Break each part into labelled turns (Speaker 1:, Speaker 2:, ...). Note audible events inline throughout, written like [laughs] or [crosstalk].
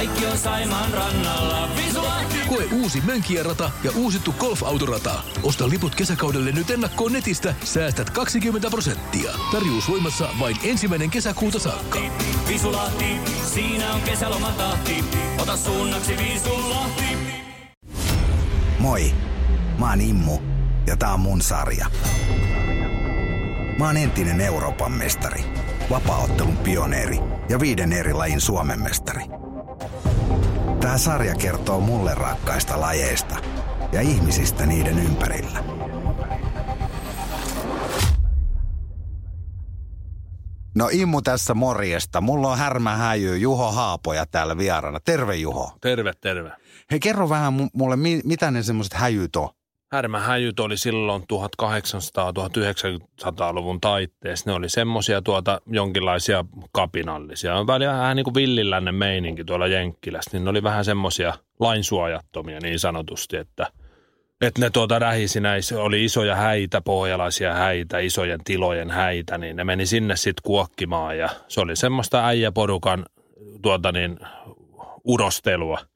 Speaker 1: Kaikki on Saimaan rannalla. Visulahti!
Speaker 2: Koe uusi Mönkijärata ja uusittu golfautorata. Osta liput kesäkaudelle nyt ennakkoon netistä. Säästät 20 prosenttia. Tarjous voimassa vain ensimmäinen kesäkuuta saakka.
Speaker 1: Visulahti, siinä on kesälomatahti. Ota suunnaksi Visulahti.
Speaker 3: Moi, mä oon Immu ja tää on mun sarja. Mä oon entinen Euroopan mestari, vapaaottelun pioneeri ja viiden eri lajin Suomen mestari. Tää sarja kertoo mulle rakkaista lajeista ja ihmisistä niiden ympärillä. No Immu tässä morjesta. Mulla on härmä häjy Juho Haapoja täällä vierana. Terve Juho.
Speaker 4: Terve, terve.
Speaker 3: Hei kerro vähän mu- mulle, mi- mitä ne semmoiset häjyt on?
Speaker 4: Härmähäjyt oli silloin 1800-1900-luvun taitteessa. Ne oli semmoisia tuota jonkinlaisia kapinallisia. Välillä vähän niin kuin villillännen meininki tuolla Jenkkilässä, niin ne oli vähän semmoisia lainsuojattomia niin sanotusti, että, että ne tuota rähisinä oli isoja häitä, pohjalaisia häitä, isojen tilojen häitä, niin ne meni sinne sitten kuokkimaan ja se oli semmoista äijäporukan tuota niin, urostelua –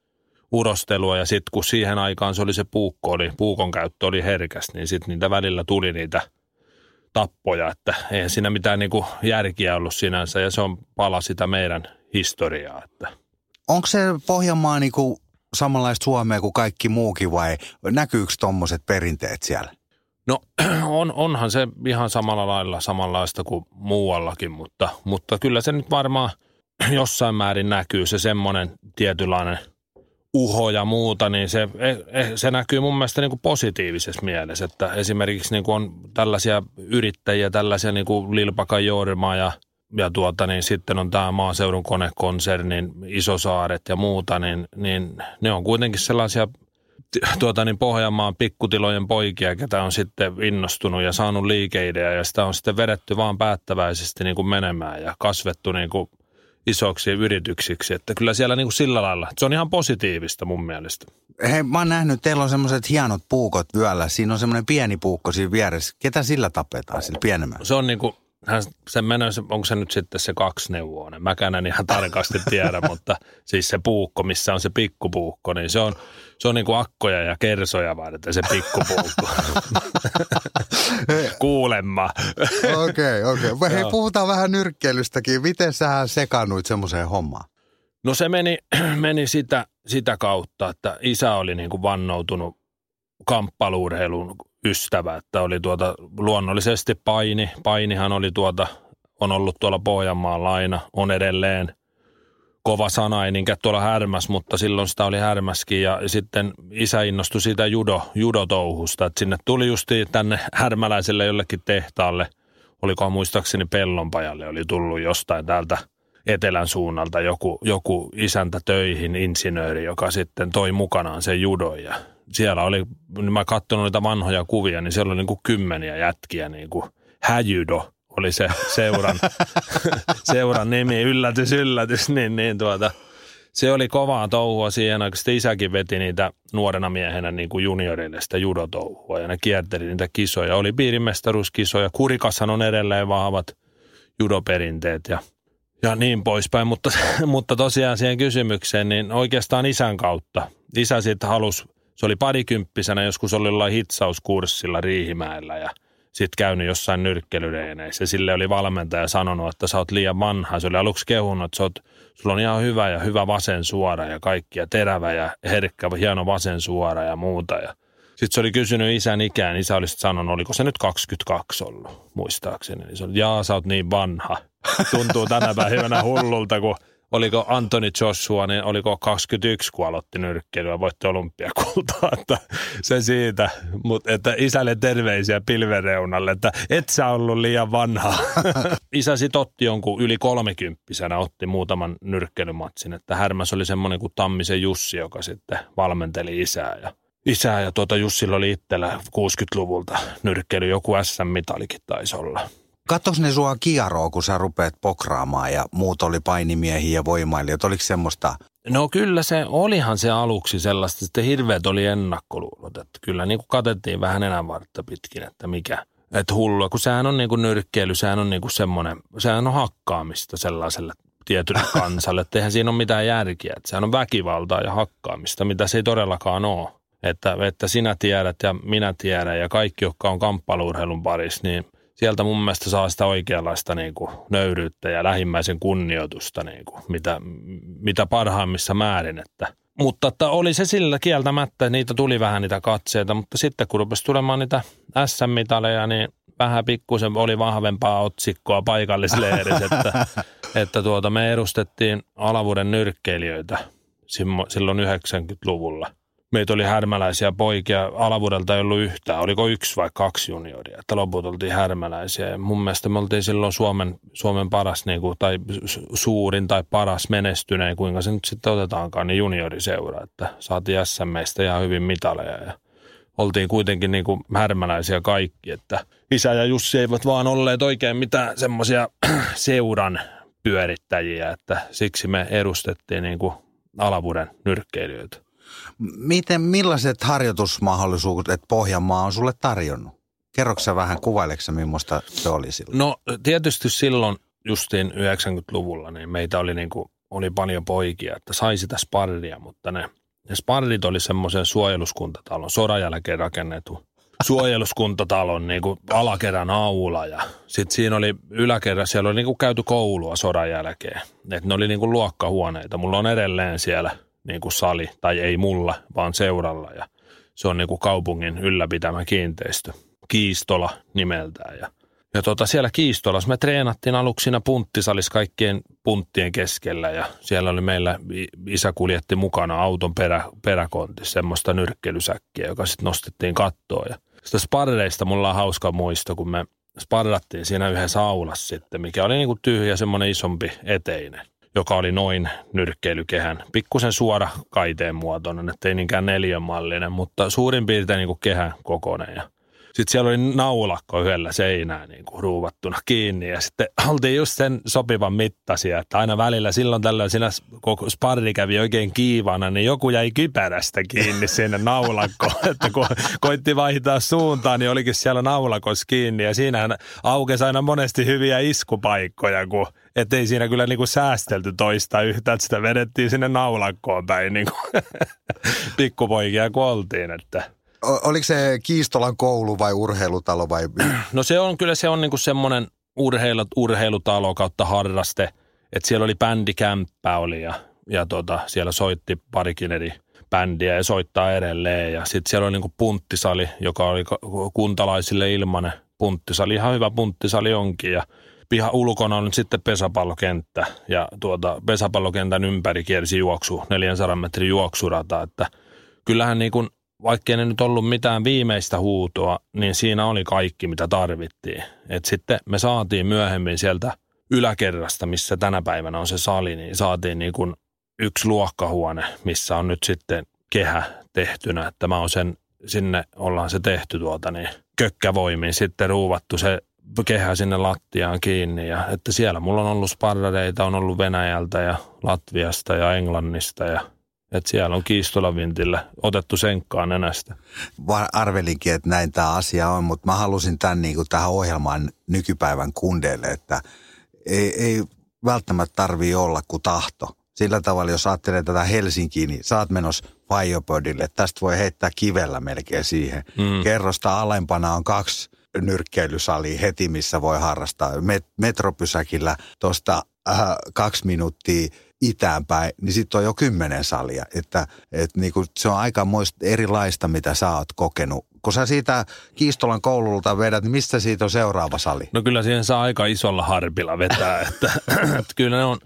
Speaker 4: urostelua ja sitten kun siihen aikaan se oli se puukko, oli, puukon käyttö oli herkäs, niin sitten niitä välillä tuli niitä tappoja, että ei siinä mitään niinku järkiä ollut sinänsä ja se on pala sitä meidän historiaa. Että.
Speaker 3: Onko se Pohjanmaa niinku samanlaista Suomea kuin kaikki muukin vai näkyykö tuommoiset perinteet siellä?
Speaker 4: No [clears throat] on, onhan se ihan samalla lailla samanlaista kuin muuallakin, mutta, mutta kyllä se nyt varmaan [clears throat] jossain määrin näkyy se semmoinen tietynlainen – uho ja muuta, niin se, se näkyy mun mielestä niin kuin positiivisessa mielessä, että esimerkiksi niin kuin on tällaisia yrittäjiä, tällaisia niin kuin Lilpaka Jorma ja, ja tuota, niin sitten on tämä maaseudun konekonsernin Isosaaret ja muuta, niin, niin ne on kuitenkin sellaisia tuota, niin Pohjanmaan pikkutilojen poikia, ketä on sitten innostunut ja saanut liikeidejä ja sitä on sitten vedetty vaan päättäväisesti niin kuin menemään ja kasvettu niin kuin – isoksi yrityksiksi. Että kyllä siellä niin kuin sillä lailla, se on ihan positiivista mun mielestä.
Speaker 3: Hei, mä oon nähnyt, teillä on semmoiset hienot puukot vyöllä. Siinä on semmoinen pieni puukko siinä vieressä. Ketä sillä tapetaan, sillä pienemmällä?
Speaker 4: Se on niin kuin, se menee, onko se nyt sitten se kaksneuvoinen? Mäkään en ihan tarkasti tiedä, [laughs] mutta siis se puukko, missä on se pikkupuukko, niin se on, se on niin kuin akkoja ja kersoja varten se pikkupuukko. [laughs] Kuulemma.
Speaker 3: Okei, okei. Okay, Hei, puhutaan vähän nyrkkeilystäkin. Miten sä sekannuit semmoiseen hommaan?
Speaker 4: No se meni, [clears throat] meni sitä, sitä kautta, että isä oli niin kuin vannoutunut kamppailuurheilun ystävä, että oli tuota luonnollisesti paini. Painihan oli tuota, on ollut tuolla Pohjanmaan aina, on edelleen kova sana, enkä tuolla härmäs, mutta silloin sitä oli härmäskin. Ja sitten isä innostui siitä judo, judotouhusta, että sinne tuli justi tänne härmäläiselle jollekin tehtaalle, olikohan muistaakseni Pellonpajalle, oli tullut jostain täältä etelän suunnalta joku, joku isäntä töihin, insinööri, joka sitten toi mukanaan sen judon. Ja siellä oli, mä katsonut niitä vanhoja kuvia, niin siellä oli niin kuin kymmeniä jätkiä, niin kuin häjydo oli se seuran, [laughs] seuran nimi, yllätys, yllätys, niin, niin tuota, se oli kovaa touhua siihen aikaan. Sitten isäkin veti niitä nuorena miehenä niin kuin juniorille sitä judotouhua ja ne kierteli niitä kisoja. Oli piirimestaruuskisoja. Kurikassan on edelleen vahvat judoperinteet ja, ja niin poispäin. Mutta, [laughs] mutta tosiaan siihen kysymykseen, niin oikeastaan isän kautta. Isä sitten halusi se oli parikymppisenä, joskus oli jollain hitsauskurssilla Riihimäellä ja sitten käynyt jossain nyrkkelyreeneissä. Sille oli valmentaja sanonut, että sä oot liian vanha. Se oli aluksi kehunut, että sä oot, sulla on ihan hyvä ja hyvä vasen suora ja kaikki ja terävä ja herkkä, hieno vasen suora ja muuta. Ja sitten se oli kysynyt isän ikään. Isä oli sanonut, oliko se nyt 22 ollut, muistaakseni. Niin se oli, jaa, sä oot niin vanha. Tuntuu tänä päivänä hullulta, kun oliko Antoni Joshua, niin oliko 21, kun aloitti nyrkkeilyä, voitti olympiakultaa, [laughs] että se siitä, mutta että isälle terveisiä pilvereunalle, että et sä ollut liian vanha. [laughs] Isä sit otti jonkun yli kolmekymppisenä, otti muutaman nyrkkeilymatsin, että Härmäs oli semmoinen kuin Tammisen Jussi, joka sitten valmenteli isää ja isää ja tuota Jussilla oli itsellä 60-luvulta nyrkkeily, joku SM-mitalikin taisi olla.
Speaker 3: Katsoks ne sua kieroa, kun sä rupeat pokraamaan ja muut oli painimiehiä ja voimailijat? Oliko semmoista?
Speaker 4: No kyllä se, olihan se aluksi sellaista. Sitten hirveät oli ennakkoluulot. Että kyllä niin kuin katettiin vähän enää vartta pitkin, että mikä, että hullua. Kun sehän on niin kuin nyrkkeily, sehän on niin kuin semmoinen, sehän on hakkaamista sellaiselle tietylle [laughs] kansalle. Että eihän siinä ole mitään järkiä. Että sehän on väkivaltaa ja hakkaamista, mitä se ei todellakaan ole. Että, että sinä tiedät ja minä tiedän ja kaikki, jotka on kamppailuurheilun parissa, niin sieltä mun mielestä saa sitä oikeanlaista niin kuin nöyryyttä ja lähimmäisen kunnioitusta, niin kuin, mitä, mitä parhaimmissa määrin. Että. Mutta että oli se sillä kieltämättä, niitä tuli vähän niitä katseita, mutta sitten kun rupesi tulemaan niitä SM-mitaleja, niin vähän pikkusen oli vahvempaa otsikkoa paikallisleirissä, että, [laughs] että tuota, me edustettiin alavuuden nyrkkeilijöitä silloin 90-luvulla – meitä oli härmäläisiä poikia, alavuudelta ei ollut yhtään, oliko yksi vai kaksi junioria, että loput oltiin härmäläisiä. Ja mun mielestä me oltiin silloin Suomen, Suomen paras niin kuin, tai suurin tai paras menestyneen, kuinka se nyt sitten otetaankaan, niin junioriseura, että saatiin SMistä ihan hyvin mitaleja ja oltiin kuitenkin niin kuin härmäläisiä kaikki, että isä ja Jussi eivät vaan olleet oikein mitään semmoisia [clears throat] seuran pyörittäjiä, että siksi me edustettiin niin kuin alavuuden nyrkkeilijöitä.
Speaker 3: Miten, millaiset harjoitusmahdollisuudet Pohjanmaa on sulle tarjonnut? Kerroksä vähän, kuvaileksä millaista se oli silloin?
Speaker 4: No tietysti silloin justiin 90-luvulla niin meitä oli, niin kuin, oli paljon poikia, että sai sitä sparria, mutta ne, ne sparrit oli semmoisen suojeluskuntatalon, sodan jälkeen rakennettu suojeluskuntatalon niin kuin alakerran aula ja sitten siinä oli yläkerran, siellä oli niin kuin käyty koulua sodan jälkeen. Et ne oli niin kuin luokkahuoneita. Mulla on edelleen siellä – niin kuin sali, tai ei mulla, vaan seuralla. Ja se on niin kuin kaupungin ylläpitämä kiinteistö, Kiistola nimeltään. Ja, ja tota, siellä Kiistolassa me treenattiin aluksi siinä punttisalissa kaikkien punttien keskellä ja siellä oli meillä, isä kuljetti mukana auton perä, peräkonti, semmoista nyrkkelysäkkiä, joka sitten nostettiin kattoon. Ja sitä sparreista mulla on hauska muisto, kun me sparrattiin siinä yhdessä aulassa sitten, mikä oli niin kuin tyhjä semmoinen isompi eteinen joka oli noin nyrkkeilykehän. Pikkusen suora kaiteen muotoinen, ettei niinkään neljänmallinen, mutta suurin piirtein niin kuin kehän kokoinen. Ja sitten siellä oli naulakko yhdellä seinää niin kuin ruuvattuna kiinni ja sitten oltiin just sen sopivan mittaisia, että aina välillä silloin tällöin siinä koko sparri kävi oikein kiivana, niin joku jäi kypärästä kiinni sinne naulakkoon, [laughs] että kun koitti vaihtaa suuntaan, niin olikin siellä naulakos kiinni ja siinähän aukesi aina monesti hyviä iskupaikkoja, kun ettei siinä kyllä niinku säästelty toista yhtä, että sitä vedettiin sinne naulakkoon päin niin kuin [laughs] pikkupoikia kun oltiin, että
Speaker 3: oliko se Kiistolan koulu vai urheilutalo vai? [clears throat]
Speaker 4: No se on kyllä se on niinku semmoinen urheilu, urheilutalo kautta harraste, että siellä oli bändikämppä oli ja, ja tota, siellä soitti parikin eri bändiä ja soittaa edelleen. Ja sitten siellä oli niinku punttisali, joka oli kuntalaisille ilmanen punttisali. Ihan hyvä punttisali onkin ja piha ulkona on sitten pesäpallokenttä ja tuota, pesäpallokentän ympäri kiersi juoksu, 400 metrin juoksurata, että kyllähän niin kuin vaikkei ne nyt ollut mitään viimeistä huutoa, niin siinä oli kaikki, mitä tarvittiin. Et sitten me saatiin myöhemmin sieltä yläkerrasta, missä tänä päivänä on se sali, niin saatiin niin kuin yksi luokkahuone, missä on nyt sitten kehä tehtynä, että mä sen, sinne ollaan se tehty tuota niin kökkävoimin sitten ruuvattu se kehä sinne lattiaan kiinni ja että siellä mulla on ollut sparradeita, on ollut Venäjältä ja Latviasta ja Englannista ja että siellä on kiistolavintillä otettu senkkaan nenästä.
Speaker 3: Arvelinkin, että näin tämä asia on, mutta mä halusin tämän niin kuin tähän ohjelmaan nykypäivän kundeille, että ei, ei välttämättä tarvii olla kuin tahto. Sillä tavalla, jos ajattelee tätä Helsinkiin, niin saat menossa Firebirdille. Tästä voi heittää kivellä melkein siihen. Mm. Kerrosta alempana on kaksi nyrkkeilysali heti, missä voi harrastaa. Met- metropysäkillä tuosta äh, kaksi minuuttia itäänpäin, niin sitten on jo kymmenen salia. Että, et niinku, se on aika erilaista, mitä sä oot kokenut. Kun sä siitä Kiistolan koululta vedät, niin mistä siitä on seuraava sali?
Speaker 4: No kyllä siihen saa aika isolla harpilla vetää. että, [clears throat] että kyllä ne on,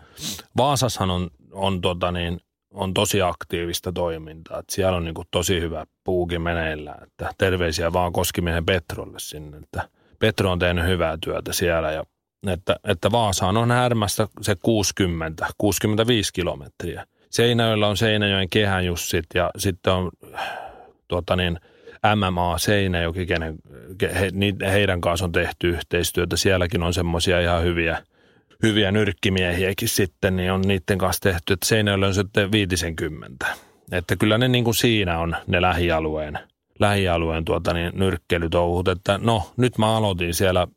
Speaker 4: Vaasashan on, on, tota niin, on tosi aktiivista toimintaa. Että siellä on niin tosi hyvä puuki meneillä. Että terveisiä vaan Koskimiehen Petrolle sinne. Että Petro on tehnyt hyvää työtä siellä ja että, että Vaasaan on härmästä se 60, 65 kilometriä. Seinäjöllä on Seinäjoen kehäjussit ja sitten on tuota niin, MMA Seinäjoki, kenen, he, heidän kanssa on tehty yhteistyötä. Sielläkin on semmoisia ihan hyviä, hyviä nyrkkimiehiäkin sitten, niin on niiden kanssa tehty, että Seinäjöllä on sitten 50. Että kyllä ne niin kuin siinä on ne lähialueen, lähialueen tuota niin, nyrkkelytouhut. Että no, nyt mä aloitin siellä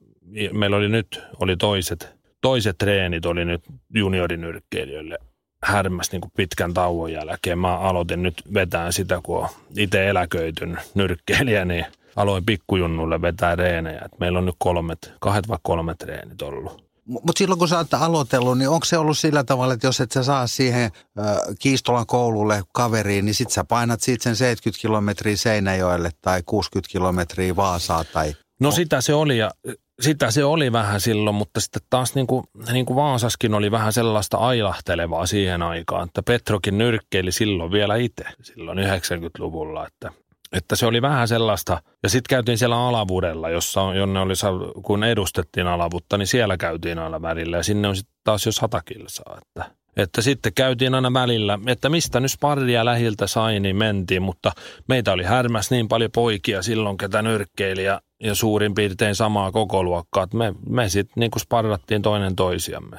Speaker 4: meillä oli nyt oli toiset, toiset treenit oli nyt juniorinyrkkeilijöille härmäs niin kuin pitkän tauon jälkeen. Mä aloitin nyt vetää sitä, kun on itse eläköityn nyrkkeilijä, niin aloin pikkujunnulle vetää reenejä. Et meillä on nyt kolmet, kahdet vai kolmet treenit ollut.
Speaker 5: Mutta silloin kun sä oot aloitellut, niin onko se ollut sillä tavalla, että jos et sä saa siihen äh, Kiistolan koululle kaveriin, niin sit sä painat siitä sen 70 kilometriä Seinäjoelle tai 60 kilometriä Vaasaa tai...
Speaker 4: No sitä se oli ja sitä se oli vähän silloin, mutta sitten taas niin kuin, niin kuin Vaasaskin oli vähän sellaista ailahtelevaa siihen aikaan, että Petrokin nyrkkeili silloin vielä itse, silloin 90-luvulla, että että se oli vähän sellaista, ja sitten käytiin siellä Alavudella, jossa, jonne oli, kun edustettiin Alavutta, niin siellä käytiin aina välillä, ja sinne on sitten taas jo sata kilsaa, että, että sitten käytiin aina välillä, että mistä nyt sparria lähiltä sai, niin mentiin, mutta meitä oli härmäs niin paljon poikia silloin, ketä nyrkkeili, ja, ja suurin piirtein samaa koko luokkaa, että me, me sitten niin sparrattiin toinen toisiamme.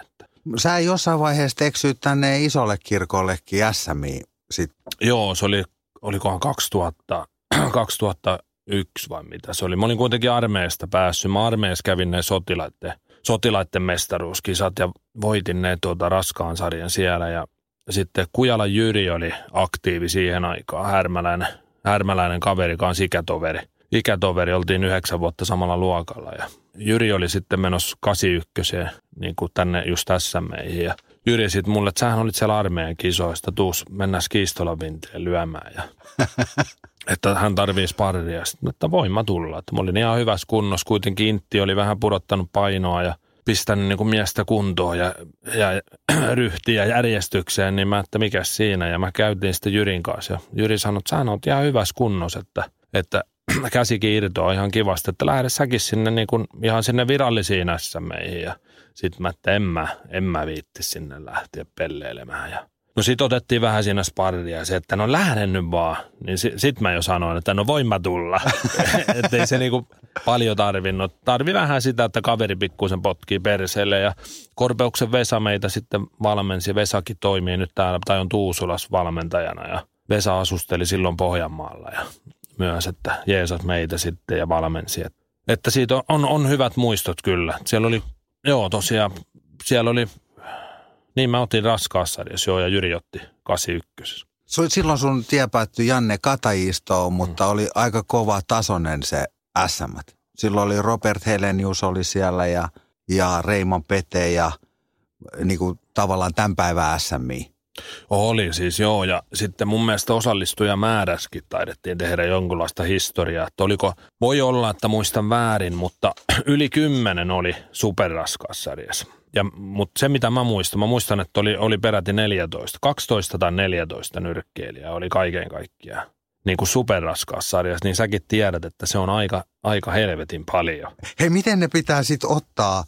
Speaker 5: Sä jossain vaiheessa eksyit tänne isolle kirkollekin SMI. Sit.
Speaker 4: Joo, se oli, olikohan 2000, 2001 vai mitä se oli. Mä olin kuitenkin armeesta päässyt. Mä armeessa kävin ne sotilaiden, sotilaiden mestaruuskisat ja voitin ne tuota raskaan sarjan siellä. Ja sitten Kujala Jyri oli aktiivi siihen aikaan, härmäläinen, härmäläinen kaveri, kanssa ikätoveri. Ikätoveri, oltiin yhdeksän vuotta samalla luokalla ja Jyri oli sitten menossa 81 niin kuin tänne just tässä meihin. Ja Jyri sitten mulle, että sähän olit siellä armeijan kisoista, tuus mennään Kiistolan lyömään. Ja [laughs] että hän tarvii sparria. Sitten, että voin mä tulla. Että mä olin ihan hyvässä kunnossa. Kuitenkin Intti oli vähän pudottanut painoa ja pistänyt niin kuin miestä kuntoon ja, ja [clears throat] ryhtiä järjestykseen, niin mä, että mikä siinä. Ja mä käytiin sitten Jyrin kanssa ja Jyri sanoi, että sä oot ihan hyvässä kunnossa, että, että [clears throat] käsikin irtoaa ihan kivasti, että lähde säkin sinne niin kuin, ihan sinne virallisiin meihin. Ja sitten mä, että en mä, en mä viitti sinne lähteä pelleilemään. Ja No sit otettiin vähän siinä sparria se, että no lähden nyt vaan. Niin sit, sit mä jo sanoin, että no voin mä tulla. [laughs] että ei se niinku paljon tarvinnut. Tarvi vähän sitä, että kaveri pikkuisen potkii perseelle ja Korpeuksen Vesa meitä sitten valmensi. Vesakin toimii nyt täällä, tai on Tuusulas valmentajana ja Vesa asusteli silloin Pohjanmaalla ja myös, että Jeesus meitä sitten ja valmensi. Että siitä on, on, on hyvät muistot kyllä. Siellä oli, joo tosiaan, siellä oli niin mä otin raskaassa sarjassa, joo, ja Jyri otti 81.
Speaker 5: Silloin sun tie päättyi Janne Katajistoon, mutta mm. oli aika kova tasonen se SM. Silloin oli Robert Helenius oli siellä ja, ja Reimon Pete ja niin kuin tavallaan tämän päivän SMI.
Speaker 4: Oli siis joo, ja sitten mun mielestä osallistujamääräskin taidettiin tehdä jonkunlaista historiaa. Että oliko, voi olla, että muistan väärin, mutta [clears throat] yli kymmenen oli superraskaassa sarjassa. Ja, mutta se, mitä mä muistan, mä muistan, että oli, oli peräti 14, 12 tai 14 nyrkkeilijää oli kaiken kaikkiaan niin kuin superraskaassa sarjassa, niin säkin tiedät, että se on aika, aika helvetin paljon.
Speaker 5: Hei, miten ne pitää sitten ottaa?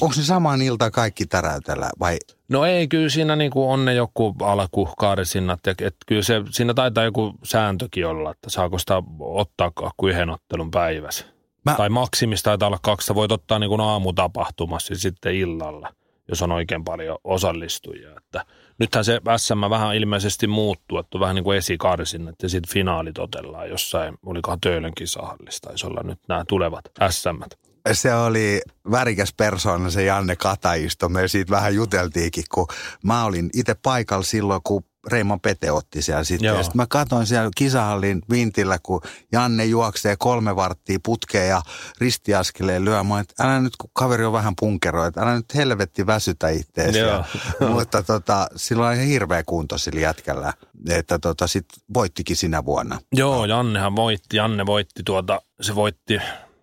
Speaker 5: Onko se samaan ilta kaikki täräytellä vai?
Speaker 4: No ei, kyllä siinä niin kuin on ne joku alkukaarisinnat. Ja, että kyllä se, siinä taitaa joku sääntökin olla, että saako sitä ottaa kuin yhden ottelun päivässä. Mä... Tai maksimista taitaa olla kaksi. Voit ottaa niin kuin aamutapahtumassa ja sitten illalla, jos on oikein paljon osallistujia. Että nythän se SM vähän ilmeisesti muuttuu, että on vähän niin kuin esikarsinnat ja sitten finaalit otellaan jossain, olikohan Töölön kisahallista, taisi olla nyt nämä tulevat SM.
Speaker 5: Se oli värikäs persoona se Janne Kataisto. Me siitä vähän juteltiinkin, kun mä olin itse paikalla silloin, kun Reimon Pete otti siellä sitten. Ja sitten mä katsoin siellä kisahallin vintillä, kun Janne juoksee kolme varttia putkeen ja ristiaskeleen lyö. Mä että älä nyt, kun kaveri on vähän punkero, että älä nyt helvetti väsytä itteesi. [laughs] Mutta tota, sillä on ihan hirveä kunto sillä jätkällä, että tota, sit voittikin sinä vuonna.
Speaker 4: Joo, Jannehan voitti. Janne voitti tuota, se voitti,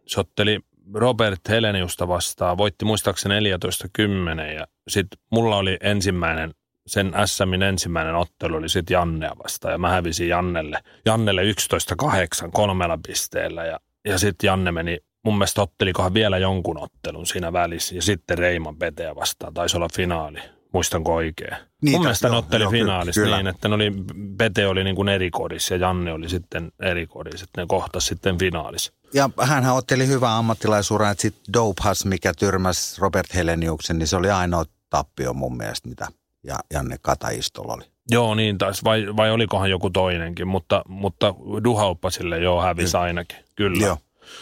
Speaker 4: se otteli Robert Heleniusta vastaan, voitti muistaakseni 14-10 ja sitten mulla oli ensimmäinen sen SMin ensimmäinen ottelu oli sitten Jannea vastaan ja mä hävisin Jannelle, Jannelle 11-8 kolmella pisteellä ja, ja sitten Janne meni, mun mielestä ottelikohan vielä jonkun ottelun siinä välissä ja sitten Reiman Peteä vastaan, taisi olla finaali, muistanko oikein. Niin, mun mielestä ne otteli joo, finaalissa kyllä. niin, että ne oli, Pete oli niin kuin eri kodissa ja Janne oli sitten eri kodissa, että ne kohtasi sitten finaalissa.
Speaker 5: Ja hän otteli hyvää ammattilaisuuden, että sitten Dopehas, mikä tyrmäsi Robert Heleniuksen, niin se oli ainoa tappio mun mielestä, mitä ja Janne Kataistolla oli.
Speaker 4: Joo, niin taisi, vai, vai olikohan joku toinenkin, mutta, mutta Duhauppasille joo hävisi ainakin, kyllä. Joo.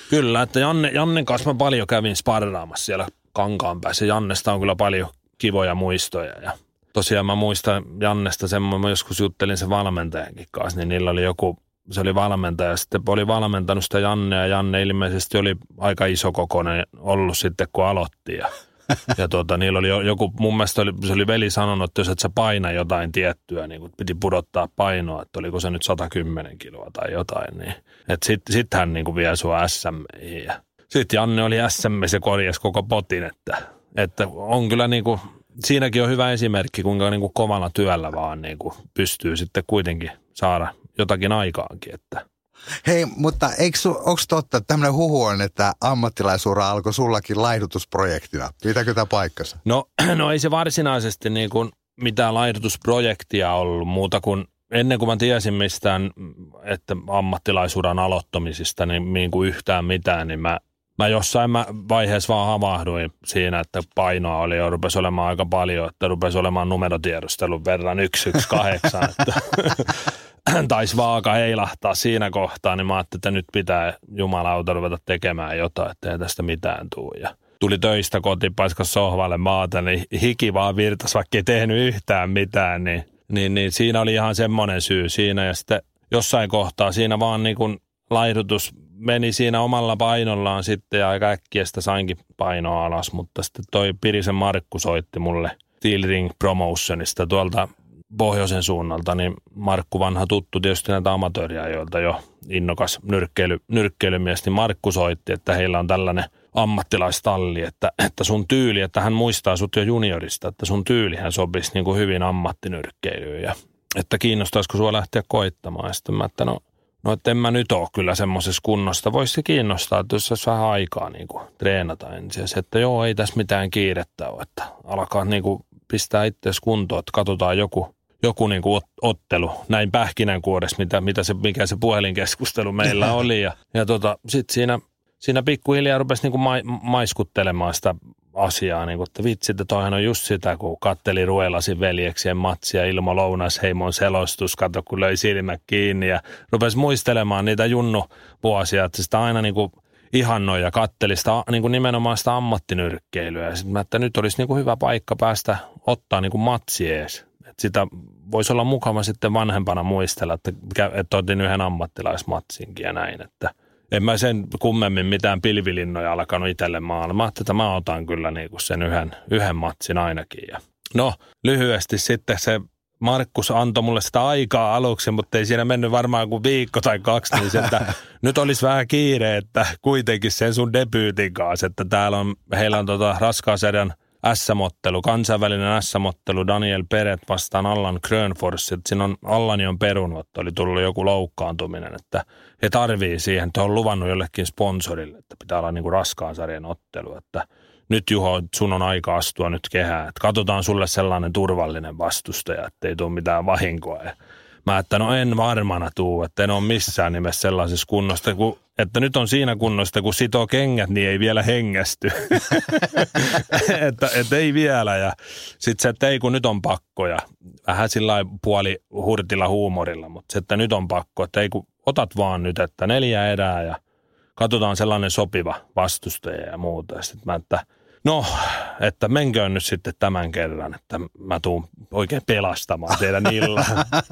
Speaker 4: Kyllä, että Janne, Jannen kanssa mä paljon kävin sparraamassa siellä kankaan päässä. Jannesta on kyllä paljon kivoja muistoja ja tosiaan mä muistan Jannesta sen, mä joskus juttelin sen valmentajankin kanssa, niin niillä oli joku, se oli valmentaja, sitten oli valmentanut sitä Janne ja Janne ilmeisesti oli aika iso kokoinen ollut sitten, kun aloitti ja [laughs] ja tuota, niillä oli joku, mun mielestä oli, se oli veli sanonut, että jos et sä paina jotain tiettyä, niin piti pudottaa painoa, että oliko se nyt 110 kiloa tai jotain, niin että sit, sit hän niin kuin vie sua SMiin. Sitten Janne oli SM se korjasi koko potin, että, että on kyllä niin kuin, siinäkin on hyvä esimerkki, kuinka niin kuin kovalla työllä vaan niin kuin pystyy sitten kuitenkin saada jotakin aikaankin, että –
Speaker 5: Hei, mutta onko totta, että tämmöinen huhu on, että ammattilaisura alkoi sullakin laihdutusprojektina? Pitääkö tämä paikkansa?
Speaker 4: No, [clears throat] no ei se varsinaisesti niin kuin mitään laihdutusprojektia ollut muuta kuin ennen kuin mä tiesin mistään, että ammattilaisuuden aloittamisista niin, niin kuin yhtään mitään, niin mä, mä jossain mä vaiheessa vaan havahduin siinä, että painoa oli jo rupesi olemaan aika paljon, että rupesi olemaan numerotiedustelun verran 118, että [clears throat] taisi vaaka heilahtaa siinä kohtaa, niin mä ajattelin, että nyt pitää jumalauta ruveta tekemään jotain, ettei tästä mitään tule. Ja tuli töistä kotiin, paiskas sohvalle maata, niin hiki vaan virtas, vaikka ei tehnyt yhtään mitään, niin, niin, niin siinä oli ihan semmoinen syy siinä. Ja sitten jossain kohtaa siinä vaan niin kuin laihdutus meni siinä omalla painollaan sitten ja aika äkkiä sitä sainkin painoa alas, mutta sitten toi Pirisen Markku soitti mulle Steel Ring Promotionista tuolta pohjoisen suunnalta, niin Markku vanha tuttu tietysti näitä amatööriä, joilta jo innokas nyrkkeily, nyrkkeilymies, niin Markku soitti, että heillä on tällainen ammattilaistalli, että, että sun tyyli, että hän muistaa sut jo juniorista, että sun tyylihän sopisi niin kuin hyvin ammattinyrkkeilyyn ja että kiinnostaisiko sua lähteä koittamaan. Ja sitten mä, että no, no että en mä nyt ole kyllä semmoisessa kunnosta. Voisi se kiinnostaa, että jos olisi vähän aikaa niin kuin treenata ensin. Että joo, ei tässä mitään kiirettä ole, että alkaa niin kuin pistää itseäsi kuntoon, että katsotaan joku joku niin kuin ottelu näin pähkinänkuoressa, mitä, mitä se, mikä se puhelinkeskustelu meillä oli. Ja, ja tota, sitten siinä, siinä pikkuhiljaa rupesi niin kuin ma, maiskuttelemaan sitä asiaa, niin kuin, että vitsi, että toihan on just sitä, kun katteli Ruelasin veljeksien matsia Ilmo Lounasheimon selostus, kato kun löi silmät kiinni ja rupesi muistelemaan niitä junnu vuosia, että sitä aina niin kuin ihannoi ja katteli sitä niin kuin nimenomaan sitä ammattinyrkkeilyä. Ja sitten että nyt olisi niin kuin hyvä paikka päästä ottaa niin kuin matsi ees et sitä voisi olla mukava sitten vanhempana muistella, että, että otin yhden ammattilaismatsinkin ja näin, että en mä sen kummemmin mitään pilvilinnoja alkanut itselle maailmaa, että mä otan kyllä niinku sen yhden, yhden matsin ainakin. Ja no, lyhyesti sitten se Markus antoi mulle sitä aikaa aluksi, mutta ei siinä mennyt varmaan kuin viikko tai kaksi, niin se, että [laughs] nyt olisi vähän kiire, että kuitenkin sen sun debyytin kanssa, että täällä on, heillä on tota raskaasarjan S-mottelu, kansainvälinen S-mottelu Daniel Peret vastaan Allan Grönfors. Että siinä on Allani on perunut, oli tullut joku loukkaantuminen, että he tarvii siihen, että on luvannut jollekin sponsorille, että pitää olla niin kuin raskaan sarjan ottelu, että nyt Juho, sun on aika astua nyt kehään, että katsotaan sulle sellainen turvallinen vastustaja, että ei tule mitään vahinkoa. Ja Mä että no en varmana tuu, että en ole missään nimessä sellaisessa kunnosta, kun, että nyt on siinä kunnosta, kun sitoo kengät, niin ei vielä hengästy. [laughs] että, että ei vielä ja sitten se, että ei kun nyt on pakko ja vähän sillä puoli hurtilla huumorilla, mutta se, että nyt on pakko, että ei kun otat vaan nyt, että neljä erää ja katsotaan sellainen sopiva vastustaja ja muuta. Sitten mä, että no, että menköön nyt sitten tämän kerran, että mä tuun oikein pelastamaan teidän illan.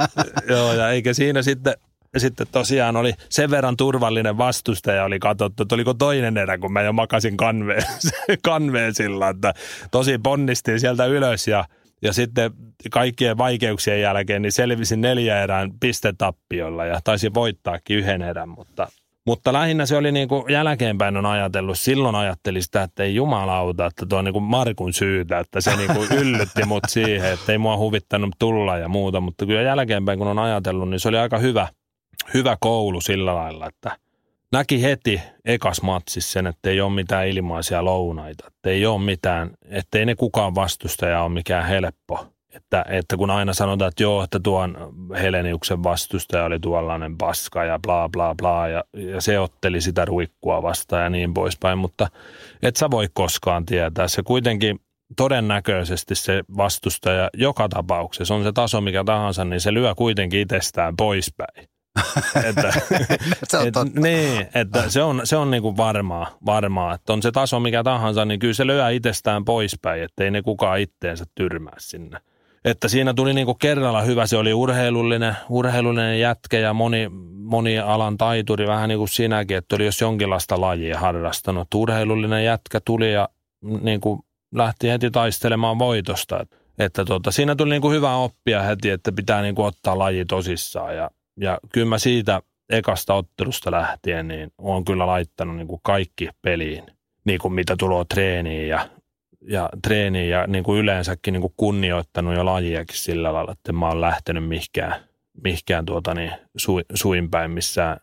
Speaker 4: [laughs] Joo, ja eikä siinä sitten sitten tosiaan oli sen verran turvallinen vastustaja oli katsottu, että oliko toinen erä, kun mä jo makasin kanveen, [laughs] kanveen sillä, että tosi ponnistin sieltä ylös ja, ja sitten kaikkien vaikeuksien jälkeen niin selvisin neljä erään pistetappiolla ja taisin voittaakin yhden erän, mutta mutta lähinnä se oli niin kuin jälkeenpäin on ajatellut, silloin ajatteli sitä, että ei jumalauta, että tuo on niin kuin Markun syytä, että se niin kuin [laughs] yllytti mut siihen, että ei mua huvittanut tulla ja muuta, mutta kyllä jälkeenpäin kun on ajatellut, niin se oli aika hyvä, hyvä koulu sillä lailla, että näki heti ekas matsissa sen, että ei ole mitään ilmaisia lounaita, että ei ole mitään, että ei ne kukaan vastustaja ole mikään helppo että, että kun aina sanotaan, että joo, että tuon Heleniuksen vastustaja oli tuollainen paska ja bla bla bla ja, ja se otteli sitä ruikkua vastaan ja niin poispäin, mutta et sä voi koskaan tietää. Se kuitenkin todennäköisesti se vastustaja joka tapauksessa, on se taso mikä tahansa, niin se lyö kuitenkin itsestään poispäin. [laughs] että,
Speaker 5: Se on
Speaker 4: et,
Speaker 5: totta.
Speaker 4: niin, että se on, se on niinku varmaa, varmaa, että on se taso mikä tahansa, niin kyllä se lyö itsestään poispäin, ettei ne kukaan itteensä tyrmää sinne. Että siinä tuli niinku kerralla hyvä, se oli urheilullinen, urheilullinen jätkä ja moni, moni alan taituri, vähän niin kuin sinäkin, että oli jos jonkinlaista lajia harrastanut. Urheilullinen jätkä tuli ja niin kuin lähti heti taistelemaan voitosta. Että, että tota, siinä tuli niin kuin hyvä oppia heti, että pitää niin kuin ottaa laji tosissaan. Ja, ja kyllä mä siitä ekasta ottelusta lähtien, niin olen kyllä laittanut niin kuin kaikki peliin, niin kuin mitä tulee treeniin ja, ja treeniin ja niin kuin yleensäkin niin kuin kunnioittanut jo lajiakin sillä lailla, että mä oon lähtenyt mihkään, mihkään tuota niin, su, suinpäin missään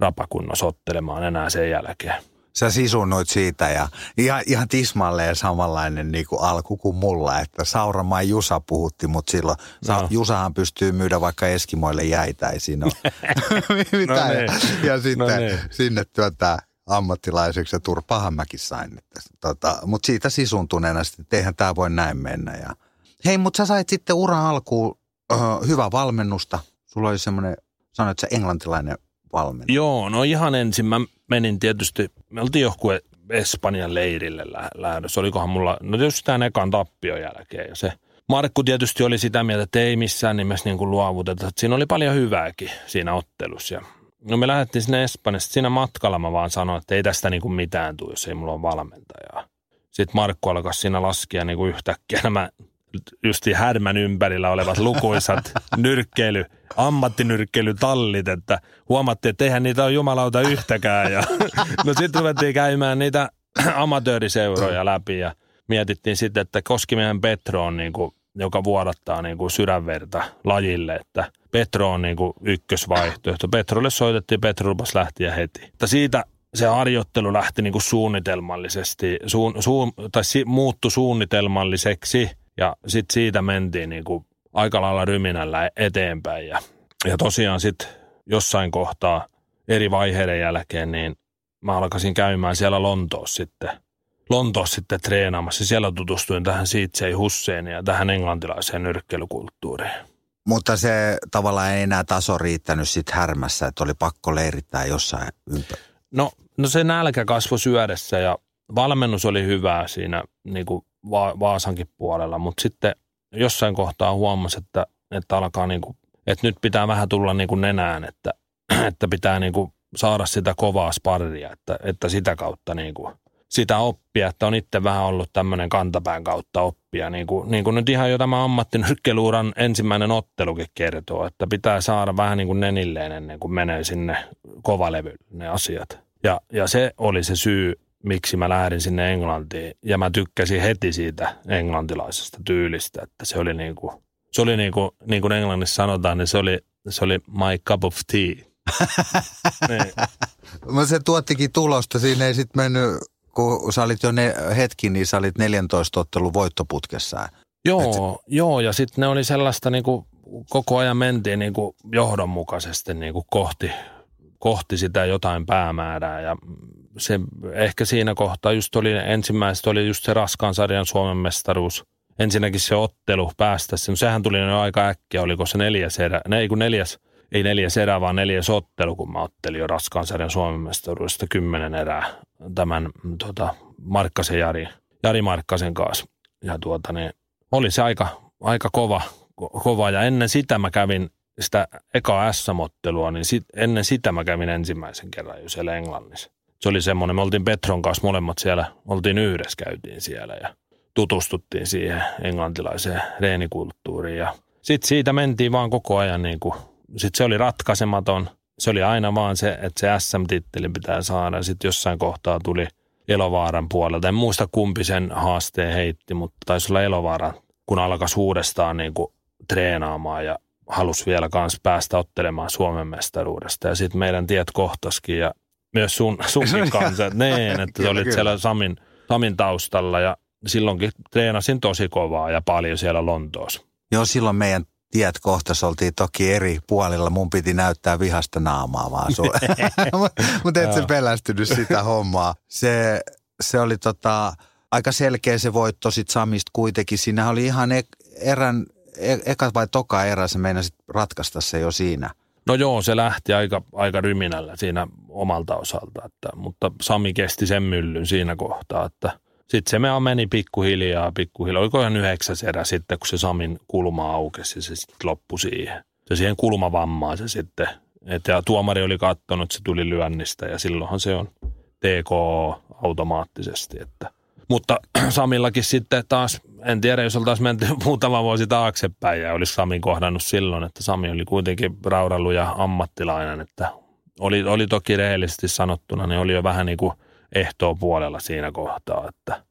Speaker 4: rapakunnossa ottelemaan enää sen jälkeen.
Speaker 5: Sä sisunnoit siitä ja ihan, ihan tismalleen samanlainen niin kuin alku kuin mulla, että Sauramaa Jusa puhutti, mutta silloin
Speaker 4: No.
Speaker 5: Jusahan pystyy myydä vaikka Eskimoille jäitä, ei siinä ole [laughs] mitään.
Speaker 4: niin.
Speaker 5: ja, ja sitten
Speaker 4: No niin.
Speaker 5: sinne työntää ammattilaiseksi ja turpahan mäkin sain. Tota, mutta siitä sisuntuneena sitten, että eihän tämä voi näin mennä. Ja... Hei, mutta sä sait sitten uran alkuun äh, hyvää valmennusta. Sulla oli semmoinen, sanoit sä englantilainen valmentaja.
Speaker 4: Joo, no ihan ensin mä menin tietysti, me oltiin johonkin Espanjan leirille lä- lähdössä. Olikohan mulla, no tietysti tämän ekan tappion jälkeen. Ja se Markku tietysti oli sitä mieltä, että ei missään nimessä niin kuin luovuteta. Siinä oli paljon hyvääkin siinä ottelussa. No me lähdettiin sinne Espanjasta. Siinä matkalla mä vaan sanoin, että ei tästä niin kuin mitään tule, jos ei mulla ole valmentajaa. Sitten Markku alkoi siinä laskea niin kuin yhtäkkiä nämä justi härmän ympärillä olevat lukuisat [laughs] nyrkkeily, ammattinyrkkeilytallit, että huomattiin, että eihän niitä ole jumalauta yhtäkään. Ja, [laughs] no sitten ruvettiin käymään niitä [clears throat] amatööriseuroja läpi ja mietittiin sitten, että Koskimiehen Petro on niin kuin, joka vuodattaa niin kuin sydänverta lajille, että Petro on niin kuin ykkösvaihtoehto. Petrolle soitettiin, Petro lupas lähtiä heti. Mutta siitä se harjoittelu lähti niin kuin suunnitelmallisesti, suun, suun, tai si, muuttui suunnitelmalliseksi ja sitten siitä mentiin niin kuin aika lailla ryminällä eteenpäin. Ja, ja tosiaan sitten jossain kohtaa eri vaiheiden jälkeen, niin mä alkaisin käymään siellä Lontoossa sitten, Lontoossa sitten treenaamassa. Siellä tutustuin tähän Siitzei Husseiniin ja tähän englantilaiseen nyrkkeilykulttuuriin.
Speaker 5: Mutta se tavallaan ei enää taso riittänyt sit härmässä, että oli pakko leirittää jossain ympäri.
Speaker 4: No, no se nälkä kasvoi syödessä ja valmennus oli hyvää siinä niin kuin Va- Vaasankin puolella, mutta sitten jossain kohtaa huomasi, että, että alkaa niin kuin, että nyt pitää vähän tulla niin kuin nenään, että, että pitää niin kuin saada sitä kovaa sparria, että, että sitä kautta niin kuin sitä oppia, että on itse vähän ollut tämmöinen kantapään kautta oppia, niin kuin, niin kuin nyt ihan jo tämä ammattinyrkkeiluuran ensimmäinen ottelukin kertoo, että pitää saada vähän niin kuin nenilleen ennen kuin menee sinne kovalevylle ne asiat. Ja, ja se oli se syy, miksi mä lähdin sinne Englantiin. Ja mä tykkäsin heti siitä englantilaisesta tyylistä, että se oli niin kuin, se oli niin kuin, niin kuin englannissa sanotaan, niin se oli, se oli my cup of tea. [laughs] niin.
Speaker 5: Se tuottikin tulosta, siinä ei sitten mennyt, kun sä olit jo ne hetki, niin sä olit 14 ottelun voittoputkessa.
Speaker 4: Joo, joo, ja sitten ne oli sellaista niin kuin, koko ajan mentiin niin kuin johdonmukaisesti niin kuin kohti, kohti sitä jotain päämäärää ja se ehkä siinä kohtaa just oli ensimmäiset oli just se raskaan sarjan Suomen mestaruus. Ensinnäkin se ottelu päästä sen, sehän tuli jo aika äkkiä, oliko se neljäs erä, ne, ei kun neljäs, ei neljäs erä, vaan neljäs ottelu, kun mä ottelin jo raskaan sarjan Suomen mestaruudesta kymmenen erää tämän tota, Markkasen Jari, Jari Markkasen kanssa. Ja tuota, niin, oli se aika, aika kova, ko- kova, ja ennen sitä mä kävin sitä ekaa SM-ottelua, niin sit, ennen sitä mä kävin ensimmäisen kerran jo siellä Englannissa. Se oli semmoinen, me oltiin Petron kanssa molemmat siellä, oltiin yhdessä, käytiin siellä ja tutustuttiin siihen englantilaiseen reenikulttuuriin. Ja sitten siitä mentiin vaan koko ajan niin kuin, sit se oli ratkaisematon. Se oli aina vaan se, että se SM-titteli pitää saada. Sitten jossain kohtaa tuli Elovaaran puolelta. En muista kumpi sen haasteen heitti, mutta taisi olla Elovaara, kun alkaisi uudestaan niin kuin treenaamaan ja halusi vielä kanssa päästä ottelemaan Suomen mestaruudesta. Ja sitten meidän tiet kohtaskin ja myös sun, sunkin [laughs] kanssa. Niin, että
Speaker 5: Kyllä,
Speaker 4: olit siellä Samin, Samin taustalla ja silloinkin treenasin tosi kovaa ja paljon siellä Lontoossa.
Speaker 5: Joo, silloin meidän tiet kohtas oltiin toki eri puolilla. Mun piti näyttää vihasta naamaa vaan sulle. [laughs] Mutta et se pelästynyt sitä hommaa. Se, se oli tota, aika selkeä se voitto sit Samista kuitenkin. Siinä oli ihan ek, erän, e, eka vai toka erä, se meinasit ratkaista se jo siinä.
Speaker 4: No joo, se lähti aika, aika ryminällä siinä omalta osalta, että, mutta Sami kesti sen myllyn siinä kohtaa, että sitten se me meni pikkuhiljaa, pikkuhiljaa. Oliko ihan yhdeksäs erä sitten, kun se Samin kulma aukesi ja se sitten loppui siihen. Se siihen kulmavammaan se sitten. Et ja tuomari oli katsonut, se tuli lyönnistä ja silloinhan se on TK automaattisesti. Että. Mutta [clears throat] Samillakin sitten taas, en tiedä, jos oltaisiin menty [laughs] muutama vuosi taaksepäin ja olisi Sami kohdannut silloin, että Sami oli kuitenkin raudallu ja ammattilainen, että oli, oli toki rehellisesti sanottuna, niin oli jo vähän niin kuin ehtoa puolella siinä kohtaa, että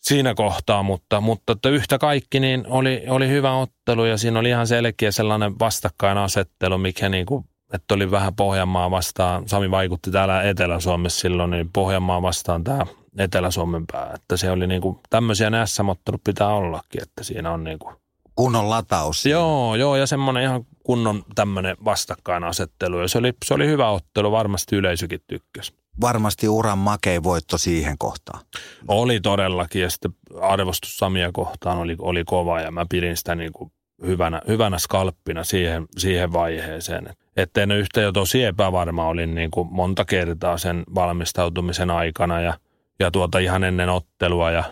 Speaker 4: siinä kohtaa, mutta, mutta että yhtä kaikki niin oli, oli hyvä ottelu ja siinä oli ihan selkeä sellainen vastakkainasettelu, mikä niin kuin, että oli vähän Pohjanmaa vastaan, Sami vaikutti täällä Etelä-Suomessa silloin, niin Pohjanmaa vastaan tämä Etelä-Suomen pää, että se oli niin kuin, tämmöisiä näissä pitää ollakin, että siinä on niin kuin,
Speaker 5: Kunnon lataus.
Speaker 4: Joo, joo, ja semmoinen ihan kunnon tämmöinen vastakkainasettelu. Ja se oli, se oli hyvä ottelu, varmasti yleisökin tykkäsi.
Speaker 5: Varmasti uran makei voitto siihen kohtaan.
Speaker 4: Oli todellakin, ja sitten arvostus Samia kohtaan oli, oli kova, ja mä pidin sitä niin kuin hyvänä, hyvänä skalppina siihen, siihen vaiheeseen. Että en yhtä jo tosi epävarma olin niin kuin monta kertaa sen valmistautumisen aikana, ja, ja tuota ihan ennen ottelua, ja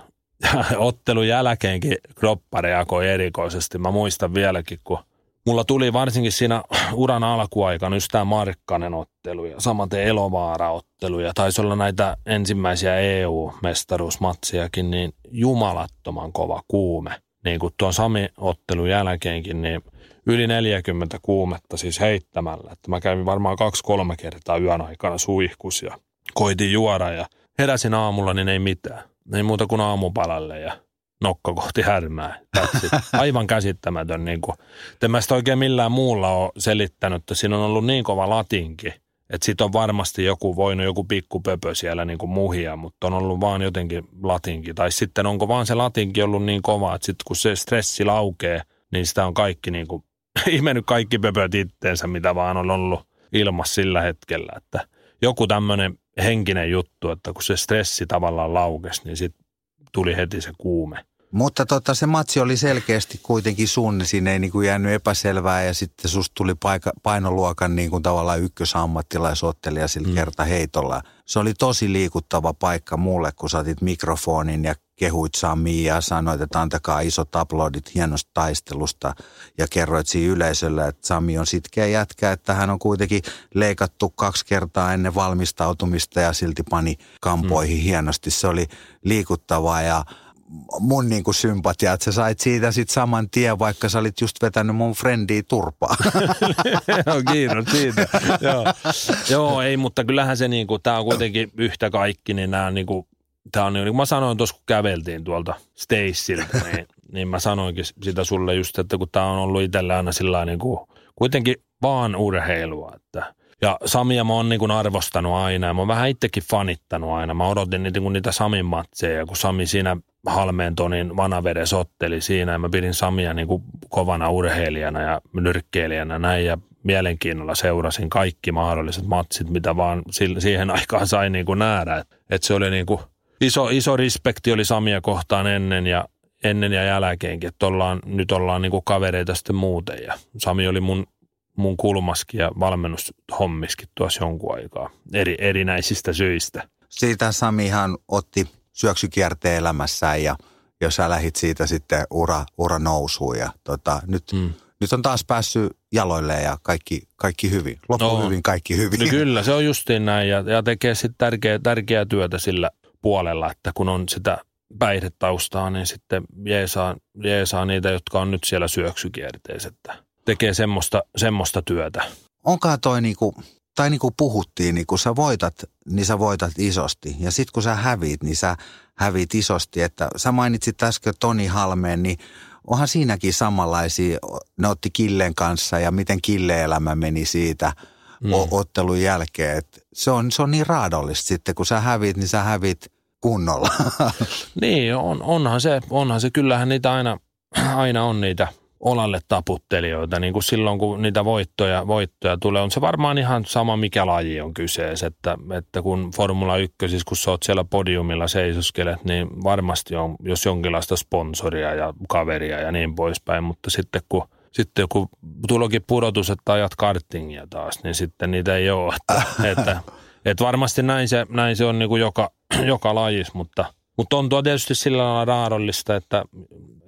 Speaker 4: ja [laughs] ottelun jälkeenkin kroppa reagoi erikoisesti. Mä muistan vieläkin, kun mulla tuli varsinkin siinä uran alkuaikana just tämä Markkanen ottelu ja samaten Elovaara-ottelu ja taisi olla näitä ensimmäisiä EU-mestaruusmatsiakin, niin jumalattoman kova kuume. Niin kuin tuon Sami-ottelun jälkeenkin, niin yli 40 kuumetta siis heittämällä. Että mä kävin varmaan kaksi-kolme kertaa yön aikana suihkus ja koitin juoda ja heräsin aamulla, niin ei mitään ei muuta kuin aamupalalle ja nokka kohti härmää. Aivan käsittämätön. Niin kuin. En mä sitä oikein millään muulla ole selittänyt, että siinä on ollut niin kova latinki, että siitä on varmasti joku voinut joku pikkupöpö siellä niin kuin muhia, mutta on ollut vaan jotenkin latinki. Tai sitten onko vaan se latinki ollut niin kova, että sitten kun se stressi laukee, niin sitä on kaikki niin kuin, [laughs] ihmennyt kaikki pöpöt itteensä, mitä vaan on ollut ilmassa sillä hetkellä. Että joku tämmöinen henkinen juttu, että kun se stressi tavallaan laukesi, niin sitten tuli heti se kuume.
Speaker 5: Mutta tota, se matsi oli selkeästi kuitenkin sun, siinä ei niin kuin jäänyt epäselvää ja sitten susta tuli paika, painoluokan niin kuin tavallaan ykkösammattilaisottelija sillä mm. kerta heitolla. Se oli tosi liikuttava paikka mulle, kun saatit mikrofonin ja kehuit Samia ja sanoit, että antakaa isot aplodit hienosta taistelusta ja kerroit siinä yleisölle, että Sami on sitkeä jätkä, että hän on kuitenkin leikattu kaksi kertaa ennen valmistautumista ja silti pani kampoihin mm. hienosti. Se oli liikuttavaa ja mun niinku sympatia, että sä sait siitä sit saman tien, vaikka sä olit just vetänyt mun frendiä turpaa. [laughs]
Speaker 4: Joo, kiitos siitä. Joo. Joo, ei, mutta kyllähän se niinku, tää on kuitenkin yhtä kaikki, niin nämä niinku, tää on niin kuin mä sanoin tuossa, kun käveltiin tuolta Stacyltä, niin, [laughs] niin mä sanoinkin sitä sulle just, että kun tää on ollut itsellä aina sillä niin kuin, kuitenkin vaan urheilua, että ja Samia mä oon niin arvostanut aina ja mä oon vähän itsekin fanittanut aina. Mä odotin niitä, kun niitä Samin matseja, kun Sami siinä Halmeentonin vanavedes otteli siinä ja mä pidin Samia niin kuin kovana urheilijana ja nyrkkeilijänä näin ja mielenkiinnolla seurasin kaikki mahdolliset matsit, mitä vaan siihen aikaan sai niin kuin nähdä. Et, et se oli niin kuin iso, iso respekti oli Samia kohtaan ennen ja, ennen ja jälkeenkin, että ollaan, nyt ollaan niin kuin kavereita sitten muuten ja Sami oli mun, mun kulmaskin ja valmennushommiskin tuossa jonkun aikaa eri, erinäisistä syistä.
Speaker 5: Siitä Samihan otti syöksykierteen elämässään ja jos sä lähit siitä sitten ura, ura nousuun ja tota, nyt, mm. nyt on taas päässyt jaloille ja kaikki, kaikki hyvin. Loppu no, hyvin, kaikki hyvin.
Speaker 4: No kyllä, se on justiin näin ja, ja tekee sitten tärkeä, tärkeää työtä sillä puolella, että kun on sitä päihdetaustaa, niin sitten jeesaa, jeesaa niitä, jotka on nyt siellä syöksykierteessä, että tekee semmoista, semmoista työtä.
Speaker 5: Onkaan toi niinku, tai niin kuin puhuttiin, niin kun sä voitat, niin sä voitat isosti. Ja sitten kun sä hävit, niin sä hävit isosti. Että sä mainitsit äsken Toni Halmeen, niin onhan siinäkin samanlaisia, ne otti Killen kanssa ja miten Kille-elämä meni siitä mm. ottelun jälkeen. Et se, on, se on niin raadollista sitten, kun sä hävit, niin sä hävit kunnolla. [laughs]
Speaker 4: Niin, on, onhan se, onhan se. Kyllähän niitä aina, [clears throat] aina on niitä olalle taputtelijoita, niin kuin silloin kun niitä voittoja, voittoja tulee. On se varmaan ihan sama, mikä laji on kyseessä, että, että kun Formula 1, siis kun sä oot siellä podiumilla seisoskelet, niin varmasti on, jos jonkinlaista sponsoria ja kaveria ja niin poispäin, mutta sitten kun sitten kun tulokin pudotus, että ajat kartingia taas, niin sitten niitä ei ole. Että, että, että varmasti näin se, näin se on niin kuin joka, joka lajis, mutta, mutta on tuo tietysti sillä lailla raadollista, että,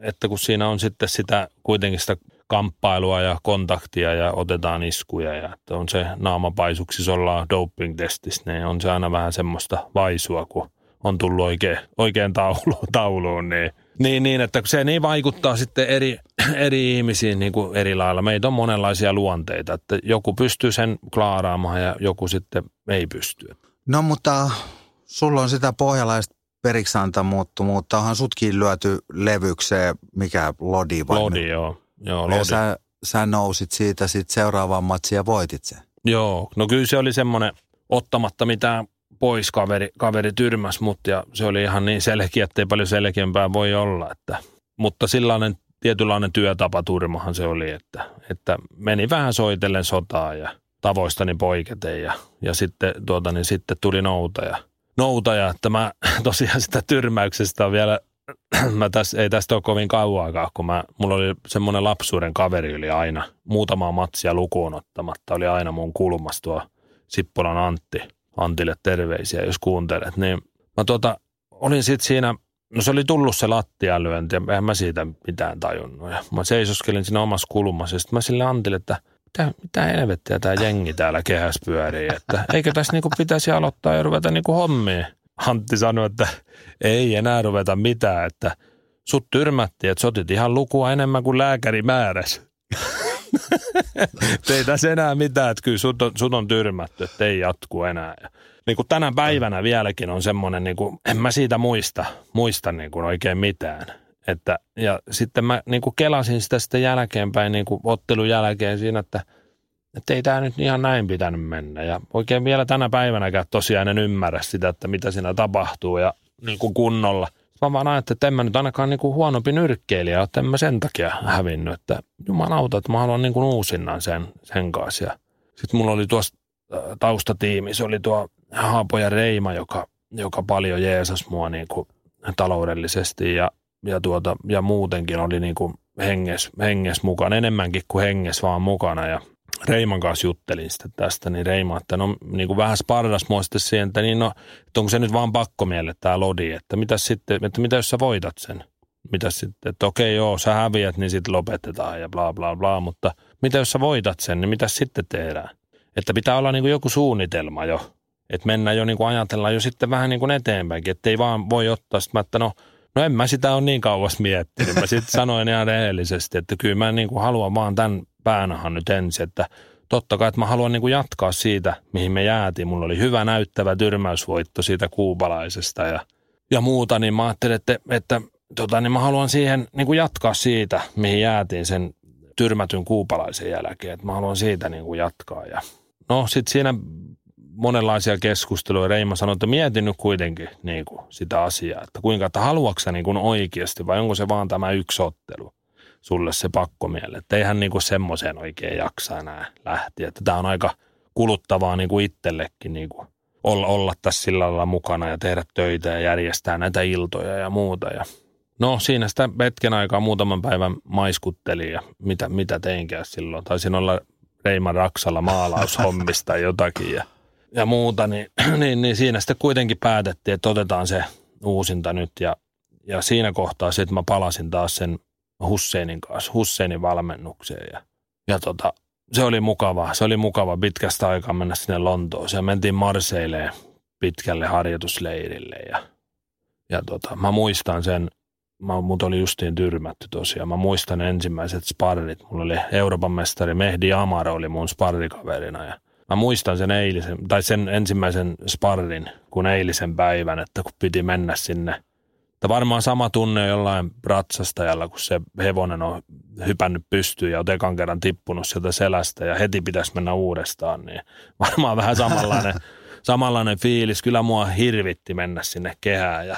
Speaker 4: että kun siinä on sitten sitä kuitenkin sitä kamppailua ja kontaktia ja otetaan iskuja ja että on se naamapaisuksi, ollaan doping-testissä, niin on se aina vähän semmoista vaisua, kun on tullut oikein, oikein taulu, tauluun, niin, niin, niin, että se niin vaikuttaa sitten eri, [clears throat] eri ihmisiin niin kuin eri lailla. Meitä on monenlaisia luonteita, että joku pystyy sen klaaraamaan ja joku sitten ei pysty.
Speaker 5: No mutta sulla on sitä pohjalaista periksantamuutta, mutta onhan sutkin lyöty levykseen, mikä Lodi vai?
Speaker 4: Lodi, joo. joo
Speaker 5: Ja
Speaker 4: Lodi.
Speaker 5: sä, sä nousit siitä sitten seuraavaan matsiin ja voitit sen.
Speaker 4: Joo, no kyllä se oli semmoinen ottamatta mitään pois kaveri, kaveri tyrmäs mut ja se oli ihan niin selkeä, että ei paljon selkeämpää voi olla. Että, mutta sellainen tietynlainen työtapaturmahan se oli, että, että meni vähän soitellen sotaa ja tavoistani poiketen ja, ja sitten, tuota, niin sitten tuli noutaja. Noutaja, että mä [laughs] tosiaan sitä tyrmäyksestä on vielä, [clears throat] mä täs, ei tästä ole kovin kauaakaan, kun mä, mulla oli semmoinen lapsuuden kaveri oli aina, muutamaa matsia lukuun ottamatta, oli aina mun kulmassa tuo Sippolan Antti. Antille terveisiä, jos kuuntelet. Niin mä tuota, olin sitten siinä, no se oli tullut se lattialyönti ja en mä siitä mitään tajunnut. Ja mä seisoskelin siinä omassa kulmassa ja sitten mä sille Antille, että mitä, mitä helvettiä tämä jengi täällä kehässä pyörii, että eikö tässä niinku pitäisi aloittaa ja ruveta niinku hommiin. Antti sanoi, että ei enää ruveta mitään, että sut tyrmättiin, että sotit ihan lukua enemmän kuin lääkäri määräsi. ei tässä enää mitään, että kyllä sut on, sut on tyrmätty, että ei jatku enää. Ja niin kuin tänä päivänä vieläkin on semmoinen, niin kuin, en mä siitä muista, muista niin kuin oikein mitään. Että, ja sitten mä niin kuin kelasin sitä sitten jälkeenpäin niin kuin ottelun jälkeen siinä, että, että ei tämä nyt ihan näin pitänyt mennä. Ja oikein vielä tänä päivänäkään tosiaan en ymmärrä sitä, että mitä siinä tapahtuu ja niin kuin kunnolla. Mä vaan ajattelin, että en mä nyt ainakaan niin kuin huonompi nyrkkeilijä, että en mä sen takia hävinnyt, että jumalauta, että mä haluan niin kuin uusinnan sen, sen kanssa. Sitten mulla oli tuossa äh, taustatiimi, se oli tuo Haapo ja Reima, joka, joka paljon jeesas mua niin kuin taloudellisesti ja, ja, tuota, ja muutenkin oli niin kuin henges, henges mukana, enemmänkin kuin henges vaan mukana ja Reiman kanssa juttelin sitten tästä, niin Reima, että no niin kuin vähän sparras mua sitten siihen, että niin no, että onko se nyt vaan pakkomielle tämä Lodi, että mitä sitten, että mitä jos sä voitat sen? Mitä sitten, että okei joo, sä häviät, niin sitten lopetetaan ja bla bla bla, mutta mitä jos sä voitat sen, niin mitä sitten tehdään? Että pitää olla niin kuin joku suunnitelma jo, että mennään jo niin kuin ajatellaan jo sitten vähän niin kuin eteenpäinkin, että ei vaan voi ottaa sitten, että no, no en mä sitä ole niin kauas miettinyt. Mä sitten [laughs] sanoin ihan rehellisesti, että kyllä mä niin kuin haluan vaan tämän päänahan nyt ensin, että totta kai, että mä haluan niin kuin jatkaa siitä, mihin me jäätiin. Mulla oli hyvä näyttävä tyrmäysvoitto siitä kuubalaisesta ja, ja muuta, niin mä ajattelin, että, että tota, niin mä haluan siihen niin kuin jatkaa siitä, mihin jäätiin sen tyrmätyn kuupalaisen jälkeen, että mä haluan siitä niin kuin jatkaa. Ja no sitten siinä monenlaisia keskusteluja. Reima sanoi, että mietin nyt kuitenkin niin kuin sitä asiaa, että kuinka, että haluatko niin kuin oikeasti vai onko se vaan tämä yksi ottelu sulle se pakkomielle. Että eihän niin kuin semmoiseen oikein jaksa enää lähteä. Että tämä on aika kuluttavaa niin kuin itsellekin niin kuin olla, olla tässä sillä lailla mukana ja tehdä töitä ja järjestää näitä iltoja ja muuta. Ja no siinä sitä hetken aikaa muutaman päivän maiskuttelin ja mitä, mitä teinkään silloin. Taisin olla Reiman Raksalla maalaushommista jotakin ja, ja muuta, niin, [clears throat] niin, niin, siinä sitten kuitenkin päätettiin, että otetaan se uusinta nyt ja, ja siinä kohtaa sitten mä palasin taas sen Husseinin kanssa, Husseinin valmennukseen ja, ja tota, se oli mukava, se oli mukava pitkästä aikaa mennä sinne Lontooseen. Mentiin Marseileen pitkälle harjoitusleirille ja, ja tota, mä muistan sen, mä, mut oli justiin tyrmätty tosiaan. Mä muistan ensimmäiset sparrit. Mulla oli Euroopan mestari Mehdi Amaro oli mun sparrikaverina ja mä muistan sen eilisen, tai sen ensimmäisen sparrin kuin eilisen päivän, että kun piti mennä sinne. Että varmaan sama tunne jollain ratsastajalla, kun se hevonen on hypännyt pystyyn ja on ekan kerran tippunut sieltä selästä ja heti pitäisi mennä uudestaan, niin [laughs] varmaan vähän samanlainen, samanlainen fiilis. Kyllä mua hirvitti mennä sinne kehään ja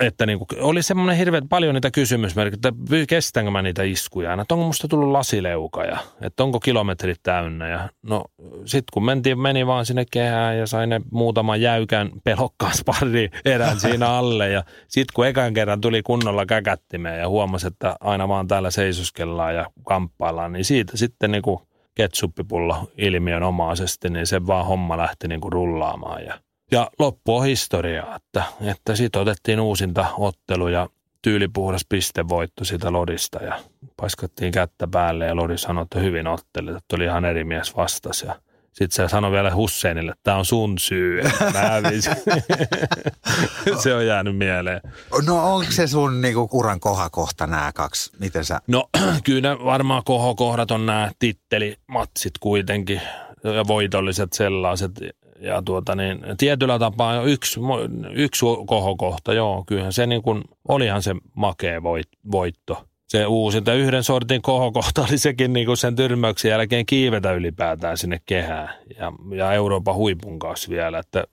Speaker 4: Että niin kuin, oli semmoinen hirveän paljon niitä kysymysmerkkejä, että kestänkö mä niitä iskuja aina, että onko musta tullut lasileuka ja että onko kilometrit täynnä. Ja no sitten kun mentiin, meni vaan sinne kehään ja sai ne muutaman jäykän pelokkaan sparri erän siinä alle. Ja sitten kun ekan kerran tuli kunnolla käkättimeen ja huomasi, että aina vaan täällä seisoskellaan ja kamppaillaan, niin siitä sitten niin kuin ketsuppipullo ilmiön omaisesti, niin se vaan homma lähti niin kuin rullaamaan. Ja, ja loppu on historiaa, että, että sitten otettiin uusinta ottelu ja tyylipuhdas pistevoitto siitä Lodista ja paiskattiin kättä päälle ja Lodi sanoi, että hyvin ottelit, että oli ihan eri mies vastas ja sitten se sanoi vielä Husseinille, että tämä on sun syy, [laughs] se on jäänyt mieleen.
Speaker 5: No onko se sun niinku uran kohakohta nämä kaksi? Miten sä?
Speaker 4: No [clears throat] kyllä varmaan kohokohdat on nämä tittelimatsit kuitenkin ja voitolliset sellaiset. Ja tuota niin, tietyllä tapaa yksi, yksi kohokohta, joo, kyllähän se niin kuin, olihan se makea voit, voitto. Se uusinta yhden sortin kohokohta oli sekin niin kuin sen tyrmäyksen jälkeen kiivetä ylipäätään sinne kehään ja, ja Euroopan huipun kanssa vielä, että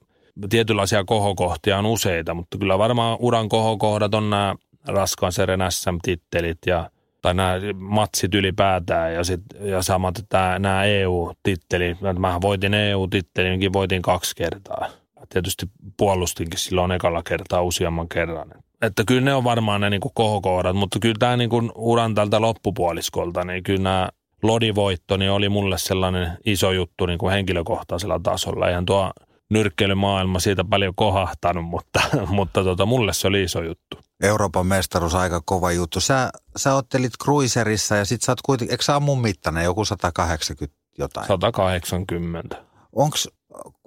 Speaker 4: tietynlaisia kohokohtia on useita, mutta kyllä varmaan uran kohokohdat on nämä raskaan seren SM-tittelit ja tai nämä matsit ylipäätään ja, sit, ja samat tämä, nämä EU-tittelit. Mä voitin EU-tittelinkin, voitin kaksi kertaa. Tietysti puolustinkin silloin ekalla kertaa useamman kerran. Että kyllä ne on varmaan ne niin kohokohdat, mutta kyllä tämä niin kuin uran tältä loppupuoliskolta, niin kyllä nämä lodivoitto niin oli mulle sellainen iso juttu niin kuin henkilökohtaisella tasolla. Eihän tuo nyrkkeilymaailma siitä paljon kohahtanut, mutta, [laughs] mutta tota, mulle se oli iso juttu.
Speaker 5: Euroopan mestaruus aika kova juttu. Sä, sä ottelit cruiserissa ja sit sä oot kuitenkin, eikö sä mun mittainen, joku 180 jotain?
Speaker 4: 180.
Speaker 5: Onko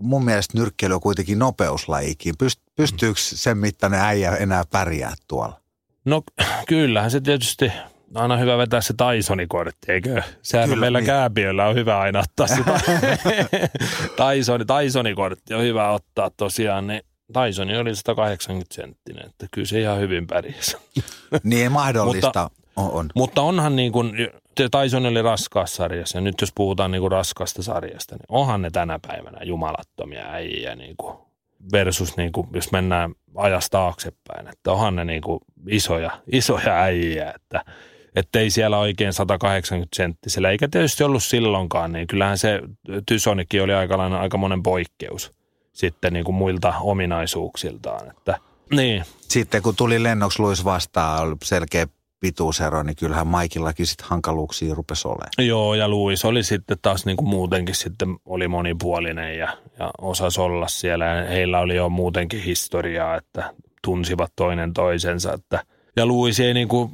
Speaker 5: mun mielestä nyrkkeily on kuitenkin nopeuslajikin. Pyst, pystyykö sen mittainen äijä enää pärjää tuolla?
Speaker 4: No kyllähän se tietysti aina hyvä vetää se Tyson-kortti, eikö? Sehän
Speaker 5: Kyllä,
Speaker 4: meillä
Speaker 5: niin.
Speaker 4: kääpiöllä on hyvä aina ottaa se [laughs] Tyson, Tyson-kortti on hyvä ottaa tosiaan, niin Tyson oli 180 senttinen, että kyllä se ihan hyvin pärjäsi. [laughs]
Speaker 5: Niin mahdollista on, on.
Speaker 4: Mutta onhan niin kuin, Tyson oli raskaassa sarjassa ja nyt jos puhutaan niin kuin raskasta sarjasta, niin onhan ne tänä päivänä jumalattomia äijä niin kuin versus niin kuin, jos mennään ajasta taaksepäin, että onhan ne niin kuin isoja, isoja äijä, että että ei siellä oikein 180 senttisellä, eikä tietysti ollut silloinkaan, niin kyllähän se Tysonikin oli aika, aika monen poikkeus sitten niin kuin muilta ominaisuuksiltaan, että niin,
Speaker 5: Sitten kun tuli lennoksi Luis vastaan, oli selkeä pituusero, niin kyllähän Maikillakin sitten hankaluuksia rupesi olemaan.
Speaker 4: Joo, ja Luis oli sitten taas niin kuin muutenkin sitten oli monipuolinen ja, ja osasi olla siellä. Ja heillä oli jo muutenkin historiaa, että tunsivat toinen toisensa. Että, ja Luis ei niin kuin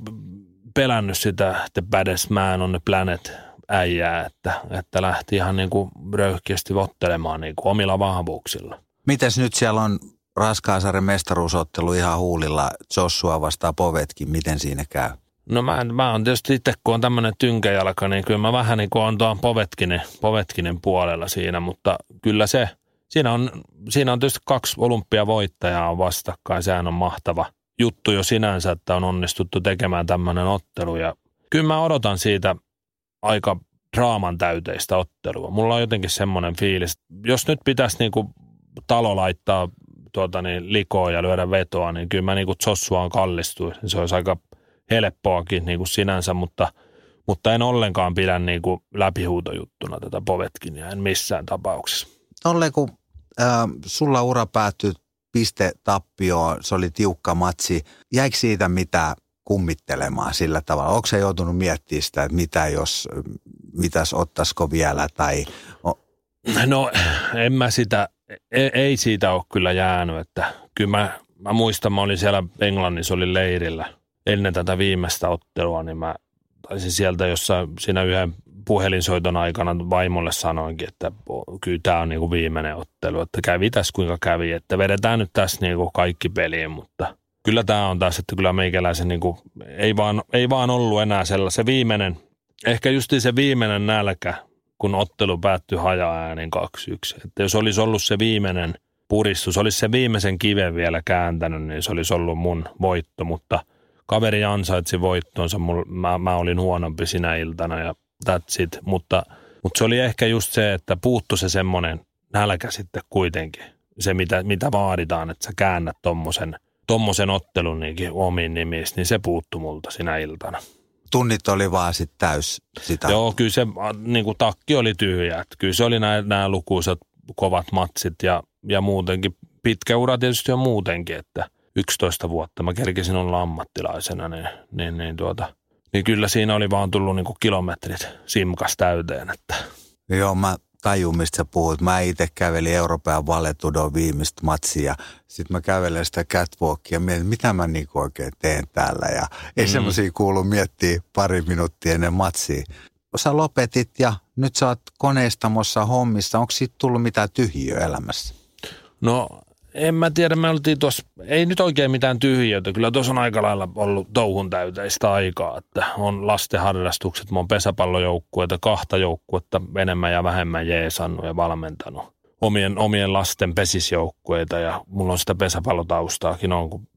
Speaker 4: pelännyt sitä, että baddest man on the planet äijää, että, että lähti ihan niin kuin röyhkeästi ottelemaan niin kuin omilla vahvuuksilla.
Speaker 5: Mites nyt siellä on Raskaasarjan mestaruusottelu ihan huulilla Joshua vastaan Povetkin, miten siinä käy?
Speaker 4: No mä, mä oon tietysti itse, kun on tämmöinen tynkäjalka, niin kyllä mä vähän niin kuin on tuon Povetkinen, Povetkinen puolella siinä, mutta kyllä se, siinä on, siinä on tietysti kaksi olympiavoittajaa on vastakkain, sehän on mahtava juttu jo sinänsä, että on onnistuttu tekemään tämmöinen ottelu ja kyllä mä odotan siitä aika draaman täyteistä ottelua. Mulla on jotenkin semmoinen fiilis, jos nyt pitäisi niin kuin talo laittaa tuota niin, likoa ja lyödä vetoa, niin kyllä mä niin kuin Jossuaan kallistuisin. Se olisi aika helppoakin niin kuin sinänsä, mutta, mutta en ollenkaan pidä niin kuin läpihuutojuttuna tätä Povetkinia, en missään tapauksessa.
Speaker 5: Tolle kun äh, sulla ura päättyi piste tappioon, se oli tiukka matsi. Jäikö siitä mitä kummittelemaan sillä tavalla? Onko se joutunut miettimään sitä, että mitä jos, mitäs ottaisiko vielä tai
Speaker 4: No en mä sitä, ei, ei siitä ole kyllä jäänyt, että kyllä mä, mä muistan, mä olin siellä Englannissa, olin leirillä ennen tätä viimeistä ottelua, niin mä taisin sieltä jossain siinä yhden puhelinsoiton aikana vaimolle sanoinkin, että kyllä tämä on niinku viimeinen ottelu, että kävi tässä kuinka kävi, että vedetään nyt tässä niinku kaikki peliin, mutta kyllä tämä on taas, että kyllä meikäläisen niinku, ei, vaan, ei vaan ollut enää sellainen, se viimeinen, ehkä just se viimeinen nälkä, kun ottelu päättyi haja-äänin 2-1. Että jos olisi ollut se viimeinen puristus, olisi se viimeisen kiven vielä kääntänyt, niin se olisi ollut mun voitto, mutta kaveri ansaitsi voittonsa, Mul- mä, mä olin huonompi sinä iltana ja that's it. Mutta, mutta se oli ehkä just se, että puuttu se semmoinen nälkä sitten kuitenkin, se mitä, mitä vaaditaan, että sä käännät tommosen, tommosen ottelun niinkin omiin nimissä, niin se puuttu multa sinä iltana.
Speaker 5: Tunnit oli vaan sitten täys sitä.
Speaker 4: Joo, kyllä se niin kuin takki oli tyhjä. Että kyllä se oli nämä, lukuisat kovat matsit ja, ja muutenkin. Pitkä ura tietysti on muutenkin, että 11 vuotta mä kerkisin olla ammattilaisena, niin, niin, niin, tuota, niin kyllä siinä oli vaan tullut niin kuin kilometrit simkas täyteen. Että.
Speaker 5: Joo, mä tajun, mistä sä puhut. Mä itse kävelin Euroopan Valetudon viimeistä matsia. Sitten mä kävelen sitä catwalkia ja mietin, mitä mä niinku oikein teen täällä. Ja ei mm. semmoisia kuulu miettiä pari minuuttia ennen matsia. Sä lopetit ja nyt sä oot koneistamossa hommissa. Onko siitä tullut mitään tyhjiö elämässä?
Speaker 4: No en mä tiedä, me oltiin tuossa, ei nyt oikein mitään tyhjiötä. Kyllä tuossa on aika lailla ollut touhun täyteistä aikaa, että on lasten harrastukset, mä oon pesäpallojoukkueita, kahta joukkuetta enemmän ja vähemmän jeesannut ja valmentanut. Omien, omien lasten pesisjoukkueita ja mulla on sitä pesäpallotaustaakin on, kun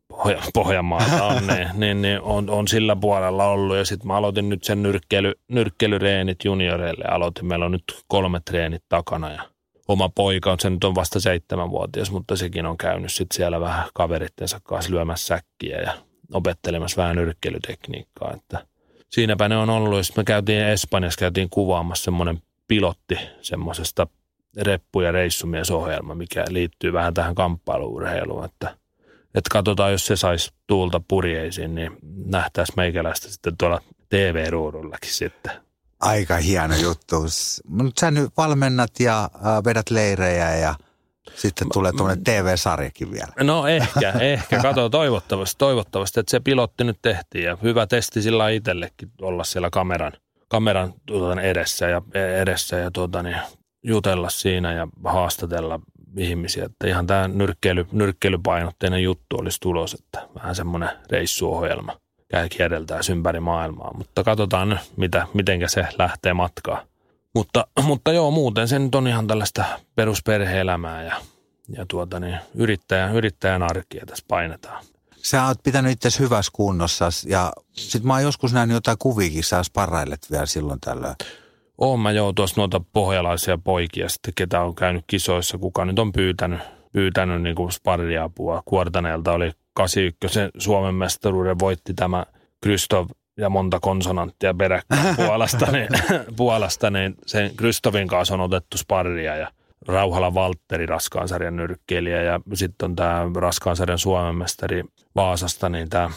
Speaker 4: Pohjanmaalta on, [laughs] niin, niin, niin on, on, sillä puolella ollut. Ja sitten mä aloitin nyt sen nyrkkely, nyrkkelyreenit junioreille. Aloitin, meillä on nyt kolme treenit takana ja oma poika, se nyt on vasta seitsemänvuotias, mutta sekin on käynyt sitten siellä vähän kaverittensa kanssa lyömässä säkkiä ja opettelemassa vähän nyrkkeilytekniikkaa. Että siinäpä ne on ollut. Sitten me käytiin Espanjassa, käytiin kuvaamassa semmoinen pilotti semmoisesta reppu- ja reissumiesohjelma, mikä liittyy vähän tähän kamppailuurheiluun, että, että katsotaan, jos se saisi tuulta purjeisiin, niin nähtäisiin meikäläistä sitten tuolla TV-ruudullakin sitten
Speaker 5: Aika hieno juttu. Mutta sä nyt valmennat ja äh, vedät leirejä ja sitten tulee tuonne TV-sarjakin vielä.
Speaker 4: No ehkä, [laughs] ehkä. Kato toivottavasti, toivottavasti, että se pilotti nyt tehtiin ja hyvä testi sillä itsellekin olla siellä kameran, kameran tuota, edessä ja, edessä ja tuota, niin, jutella siinä ja haastatella ihmisiä. Että ihan tämä nyrkkeily, nyrkkeilypainotteinen juttu olisi tulos, että vähän semmoinen reissuohjelma kierdeltää ympäri maailmaa. Mutta katsotaan mitä, mitenkä se lähtee matkaan. Mutta, mutta joo, muuten se nyt on ihan tällaista perusperhe-elämää ja, ja tuota niin, yrittäjä, yrittäjän arkia tässä painetaan.
Speaker 5: Sä oot pitänyt itse hyvässä kunnossa ja sit mä oon joskus nähnyt jotain kuviikin, sä sparrailet vielä silloin tällöin.
Speaker 4: Oon mä joo tuossa noita pohjalaisia poikia sitten, ketä on käynyt kisoissa, kuka nyt on pyytänyt, pyytänyt niin kuin sparriapua. Kuortaneelta oli 81 Suomen mestaruuden voitti tämä Krystov ja monta konsonanttia peräkkäin [laughs] Puolasta, niin, [laughs] Puolasta, niin sen Krystovin kanssa on otettu sparria ja Rauhala Valtteri, raskaan sarjan nyrkkeilijä ja sitten on tämä raskaan sarjan Suomen mestari Vaasasta, niin tämä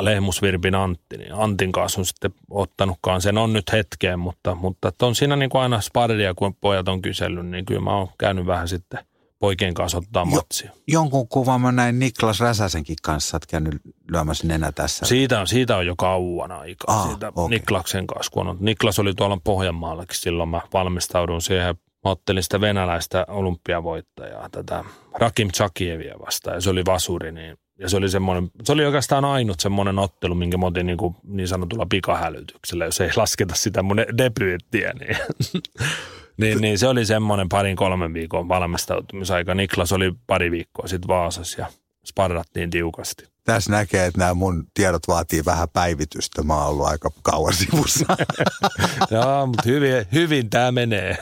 Speaker 4: Lehmus Virpin Antti, niin Antin kanssa on sitten ottanutkaan, sen. On nyt hetkeen, mutta, mutta on siinä niin kuin aina sparria, kun pojat on kysellyt, niin kyllä mä oon käynyt vähän sitten – poikien kanssa ottaa matsia. Jo,
Speaker 5: jonkun kuvan mä näin Niklas Räsäsenkin kanssa, että käynyt lyömässä nenä tässä.
Speaker 4: Siitä on, siitä on jo kauan aikaa, ah, siitä okay. Niklaksen kanssa. Kun on, Niklas oli tuolla Pohjanmaallakin silloin, mä valmistaudun siihen. Mä ottelin sitä venäläistä olympiavoittajaa, tätä Rakim Chakievia vastaan, ja se oli vasuri, niin ja se oli, semmoinen, se oli oikeastaan ainut semmoinen ottelu, minkä mä otin niin, kuin niin sanotulla pikahälytyksellä, jos ei lasketa sitä mun debyyttiä. Niin [laughs] Niin, niin se oli semmoinen parin kolmen viikon valmistautumisaika. Niklas oli pari viikkoa sitten Vaasassa ja sparrattiin tiukasti.
Speaker 5: Tässä näkee, että nämä mun tiedot vaatii vähän päivitystä. Mä oon ollut aika kauan sivussa. [laughs]
Speaker 4: Joo, mutta hyvin, hyvin tämä menee.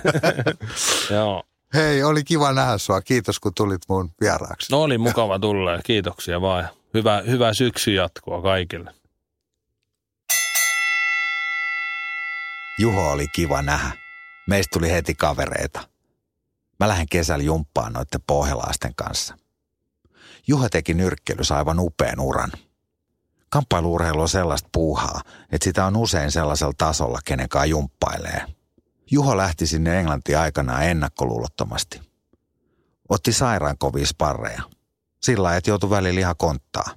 Speaker 4: [laughs] Joo.
Speaker 5: Hei, oli kiva nähdä sua. Kiitos, kun tulit mun vieraaksi.
Speaker 4: No oli mukava tulla ja kiitoksia vaan. Hyvä, hyvää syksy jatkoa kaikille.
Speaker 5: Juho oli kiva nähdä. Meistä tuli heti kavereita. Mä lähden kesällä jumppaan noiden pohjalaisten kanssa. Juha teki nyrkkelyssä aivan upean uran. Kamppailuurheilu on sellaista puuhaa, että sitä on usein sellaisella tasolla, kenen kanssa jumppailee. Juho lähti sinne Englantiin aikanaan ennakkoluulottomasti. Otti sairaan kovia sparreja. Sillä että joutui välillä ihan konttaa.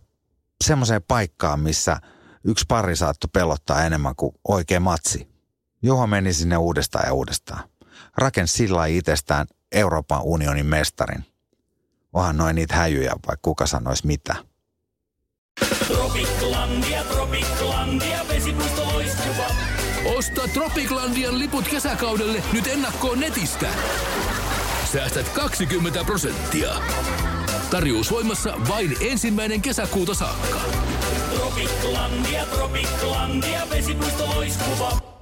Speaker 5: Semmoiseen paikkaan, missä yksi pari saattoi pelottaa enemmän kuin oikea matsi – Juha meni sinne uudestaan ja uudestaan. Rakensi sillä itsestään Euroopan unionin mestarin. Onhan noin niitä häjyjä, vai kuka sanoisi mitä. Tropiklandia, Tropiklandia,
Speaker 2: Osta Tropiklandian liput kesäkaudelle nyt ennakkoon netistä. Säästät 20 prosenttia. Tarjous voimassa vain ensimmäinen kesäkuuta saakka. Tropiklandia, Tropiklandia, vesipuisto loiskuva.